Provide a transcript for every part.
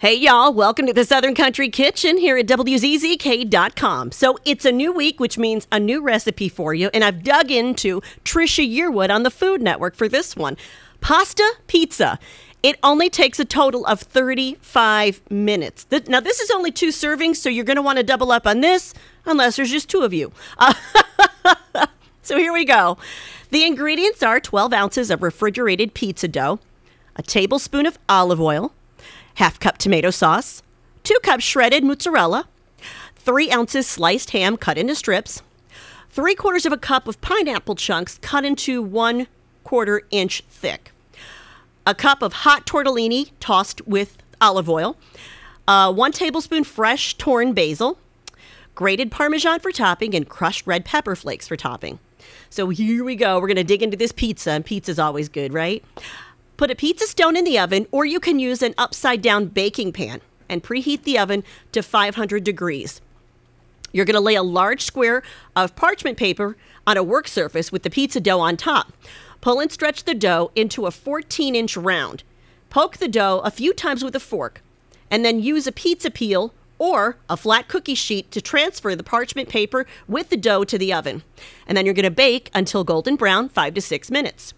Hey, y'all, welcome to the Southern Country Kitchen here at WZZK.com. So, it's a new week, which means a new recipe for you, and I've dug into Trisha Yearwood on the Food Network for this one pasta pizza. It only takes a total of 35 minutes. Now, this is only two servings, so you're going to want to double up on this, unless there's just two of you. Uh, so, here we go. The ingredients are 12 ounces of refrigerated pizza dough, a tablespoon of olive oil half cup tomato sauce, two cups shredded mozzarella, three ounces sliced ham cut into strips, three quarters of a cup of pineapple chunks cut into one quarter inch thick, a cup of hot tortellini tossed with olive oil, uh, one tablespoon fresh torn basil, grated parmesan for topping, and crushed red pepper flakes for topping. So here we go. We're going to dig into this pizza, and pizza's always good, right? Put a pizza stone in the oven, or you can use an upside down baking pan and preheat the oven to 500 degrees. You're going to lay a large square of parchment paper on a work surface with the pizza dough on top. Pull and stretch the dough into a 14 inch round. Poke the dough a few times with a fork, and then use a pizza peel or a flat cookie sheet to transfer the parchment paper with the dough to the oven. And then you're going to bake until golden brown, five to six minutes.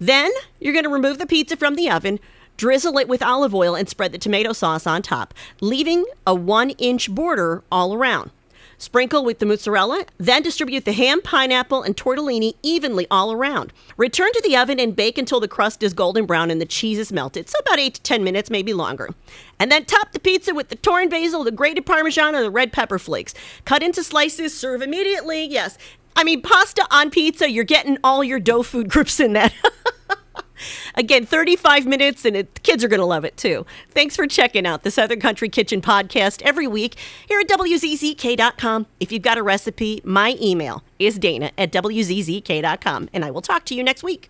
Then you're going to remove the pizza from the oven, drizzle it with olive oil, and spread the tomato sauce on top, leaving a one inch border all around. Sprinkle with the mozzarella, then distribute the ham, pineapple, and tortellini evenly all around. Return to the oven and bake until the crust is golden brown and the cheese is melted. So about 8 to 10 minutes, maybe longer. And then top the pizza with the torn basil, the grated parmesan, or the red pepper flakes. Cut into slices, serve immediately. Yes. I mean, pasta on pizza, you're getting all your dough food groups in that. Again, 35 minutes, and it, kids are going to love it too. Thanks for checking out the Southern Country Kitchen podcast every week here at WZZK.com. If you've got a recipe, my email is dana at WZZK.com, and I will talk to you next week.